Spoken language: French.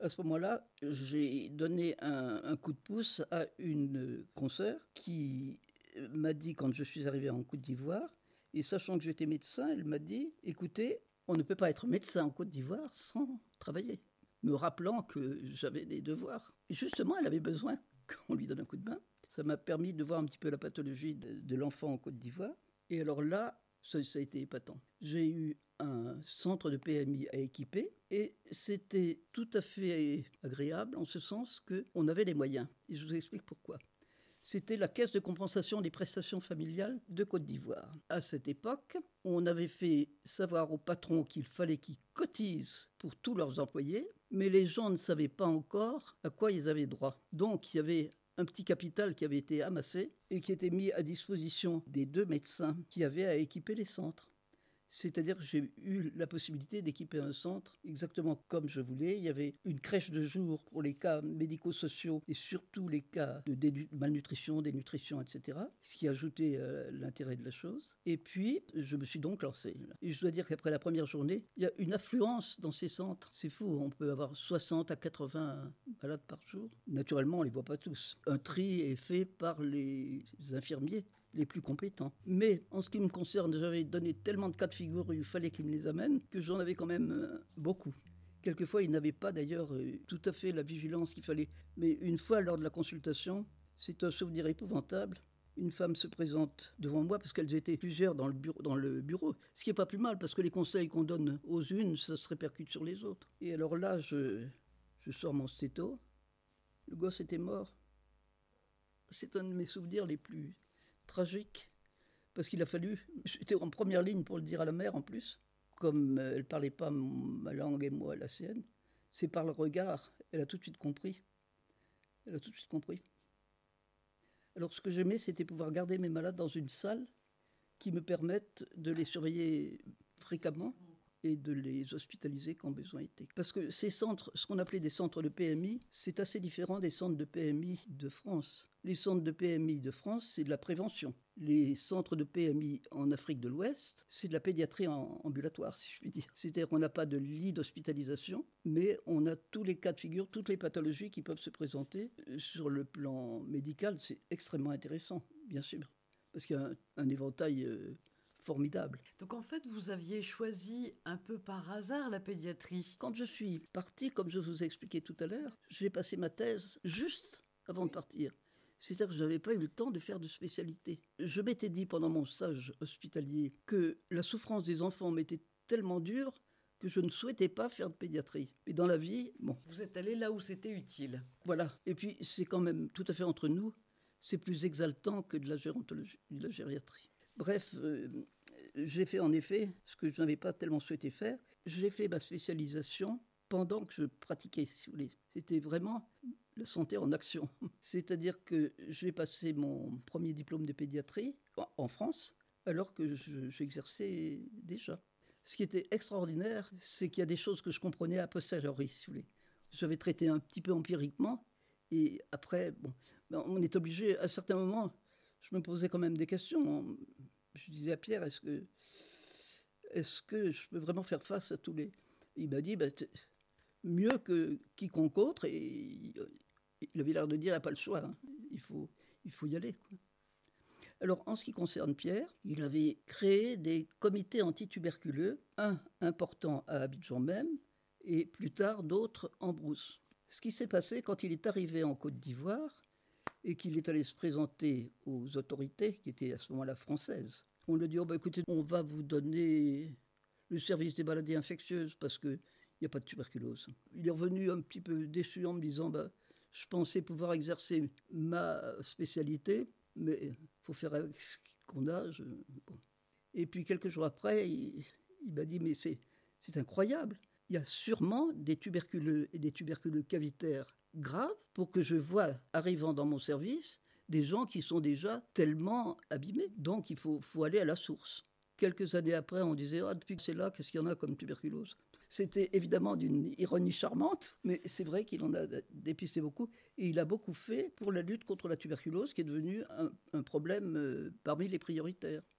À ce moment-là, j'ai donné un, coup de pouce à une consoeur qui m'a dit, quand je suis arrivé en Côte d'Ivoire, et sachant que j'étais médecin, elle m'a dit, écoutez, on ne peut pas être médecin en Côte d'Ivoire sans travailler, me rappelant que j'avais des devoirs. Et justement, elle avait besoin qu'on lui donne un coup de main. Ça m'a permis de voir un petit peu la pathologie de l'enfant en Côte d'Ivoire. Et alors là, ça, a été épatant. J'ai eu un centre de PMI à équiper et c'était tout à fait agréable en ce sens qu'on avait les moyens. Et je vous explique pourquoi c'était la caisse de compensation des prestations familiales de Côte d'Ivoire. À cette époque, on avait fait savoir aux patrons qu'il fallait qu'ils cotisent pour tous leurs employés, mais les gens ne savaient pas encore à quoi ils avaient droit. Donc il y avait un petit capital qui avait été amassé et qui était mis à disposition des deux médecins qui avaient à équiper les centres. C'est-à-dire que j'ai eu la possibilité d'équiper un centre exactement comme je voulais. Il y avait une crèche de jour pour les cas médico-sociaux et surtout les cas de malnutrition, dénutrition, etc. Ce qui ajoutait euh, l'intérêt de la chose. Et puis, je me suis donc lancé. Et je dois dire qu'après la première journée, il y a une affluence dans ces centres. C'est fou, on peut avoir 60 à 80 malades par jour. Naturellement, on ne les voit pas tous. Un tri est fait par les infirmiers les plus compétents. Mais en ce qui me concerne, j'avais donné tellement de cas de figure il fallait qu'ils me les amènent que j'en avais quand même euh, beaucoup. Quelquefois, ils n'avaient pas d'ailleurs euh, tout à fait la vigilance qu'il fallait. Mais une fois lors de la consultation, c'est un souvenir épouvantable. Une femme se présente devant moi parce qu'elles étaient plusieurs dans le bureau, dans le bureau. ce qui n'est pas plus mal parce que les conseils qu'on donne aux unes, ça se répercute sur les autres. Et alors là, je, je sors mon stéto. Le gosse était mort. C'est un de mes souvenirs les plus tragique, parce qu'il a fallu, j'étais en première ligne pour le dire à la mère en plus, comme euh, elle ne parlait pas ma langue et moi la sienne, c'est par le regard, elle a tout de suite compris. Elle a tout de suite compris. Alors ce que j'aimais, c'était pouvoir garder mes malades dans une salle qui me permette de les surveiller fréquemment et de les hospitaliser quand besoin était. Parce que ces centres, ce qu'on appelait des centres de PMI, c'est assez différent des centres de PMI de France. Les centres de PMI de France, c'est de la prévention. Les centres de PMI en Afrique de l'Ouest, c'est de la pédiatrie ambulatoire, si je puis dire. C'est-à-dire qu'on n'a pas de lit d'hospitalisation, mais on a tous les cas de figure, toutes les pathologies qui peuvent se présenter. Sur le plan médical, c'est extrêmement intéressant, bien sûr, parce qu'il y a un, éventail euh, formidable. Donc en fait, vous aviez choisi un peu par hasard la pédiatrie. Quand je suis parti, comme je vous ai expliqué tout à l'heure, j'ai passé ma thèse juste avant de partir. C'est-à-dire que je n'avais pas eu le temps de faire de spécialité. Je m'étais dit pendant mon stage hospitalier que la souffrance des enfants m'était tellement dure que je ne souhaitais pas faire de pédiatrie. Et dans la vie, bon. Vous êtes allé là où c'était utile. Voilà. Et puis, c'est quand même tout à fait entre nous, c'est plus exaltant que de la gérontologie, de la gériatrie. Bref, euh, j'ai fait en effet ce que je n'avais pas tellement souhaité faire. J'ai fait ma spécialisation pendant que je pratiquais, si vous voulez. C'était vraiment la santé en action. C'est-à-dire que j'ai passé mon premier diplôme de pédiatrie en France, alors que j'exerçais déjà. Ce qui était extraordinaire, c'est qu'il y a des choses que je comprenais a posteriori, si vous voulez. J'avais traité un petit peu empiriquement, et après, bon, ben, on est obligé, à certains moments, je me posais quand même des questions. Je disais à Pierre, est-ce que, est que je peux vraiment faire face à tous les... Il m'a dit, ben, mieux que quiconque autre, et il avait l'air de dire, il n'y a pas le choix, hein. il, faut, il faut y aller. Alors, en ce qui concerne Pierre, il avait créé des comités antituberculeux, un important à Abidjan même, et plus tard d'autres en brousse. Ce qui s'est passé quand il est arrivé en Côte d'Ivoire, et qu'il est allé se présenter aux autorités, qui étaient à ce moment-là françaises. On lui a dit oh, bah, écoutez, on va vous donner le service des maladies infectieuses parce qu'il n'y a pas de tuberculose. Il est revenu un petit peu déçu en me disant bah, je pensais pouvoir exercer ma spécialité, mais il faut faire avec ce qu'on a. Et puis quelques jours après, il, il m'a dit mais c'est incroyable. Il y a sûrement des tuberculeux et des tuberculeux cavitaires grave pour que je vois arrivant dans mon service des gens qui sont déjà tellement abîmés. Donc il faut, faut aller à la source. Quelques années après, on disait ah, depuis que c'est là, qu'est-ce qu'il y en a comme tuberculose? C'était évidemment d'une ironie charmante, mais c'est vrai qu'il en a dépisté beaucoup. Et il a beaucoup fait pour la lutte contre la tuberculose, qui est devenue un, problème euh, parmi les prioritaires.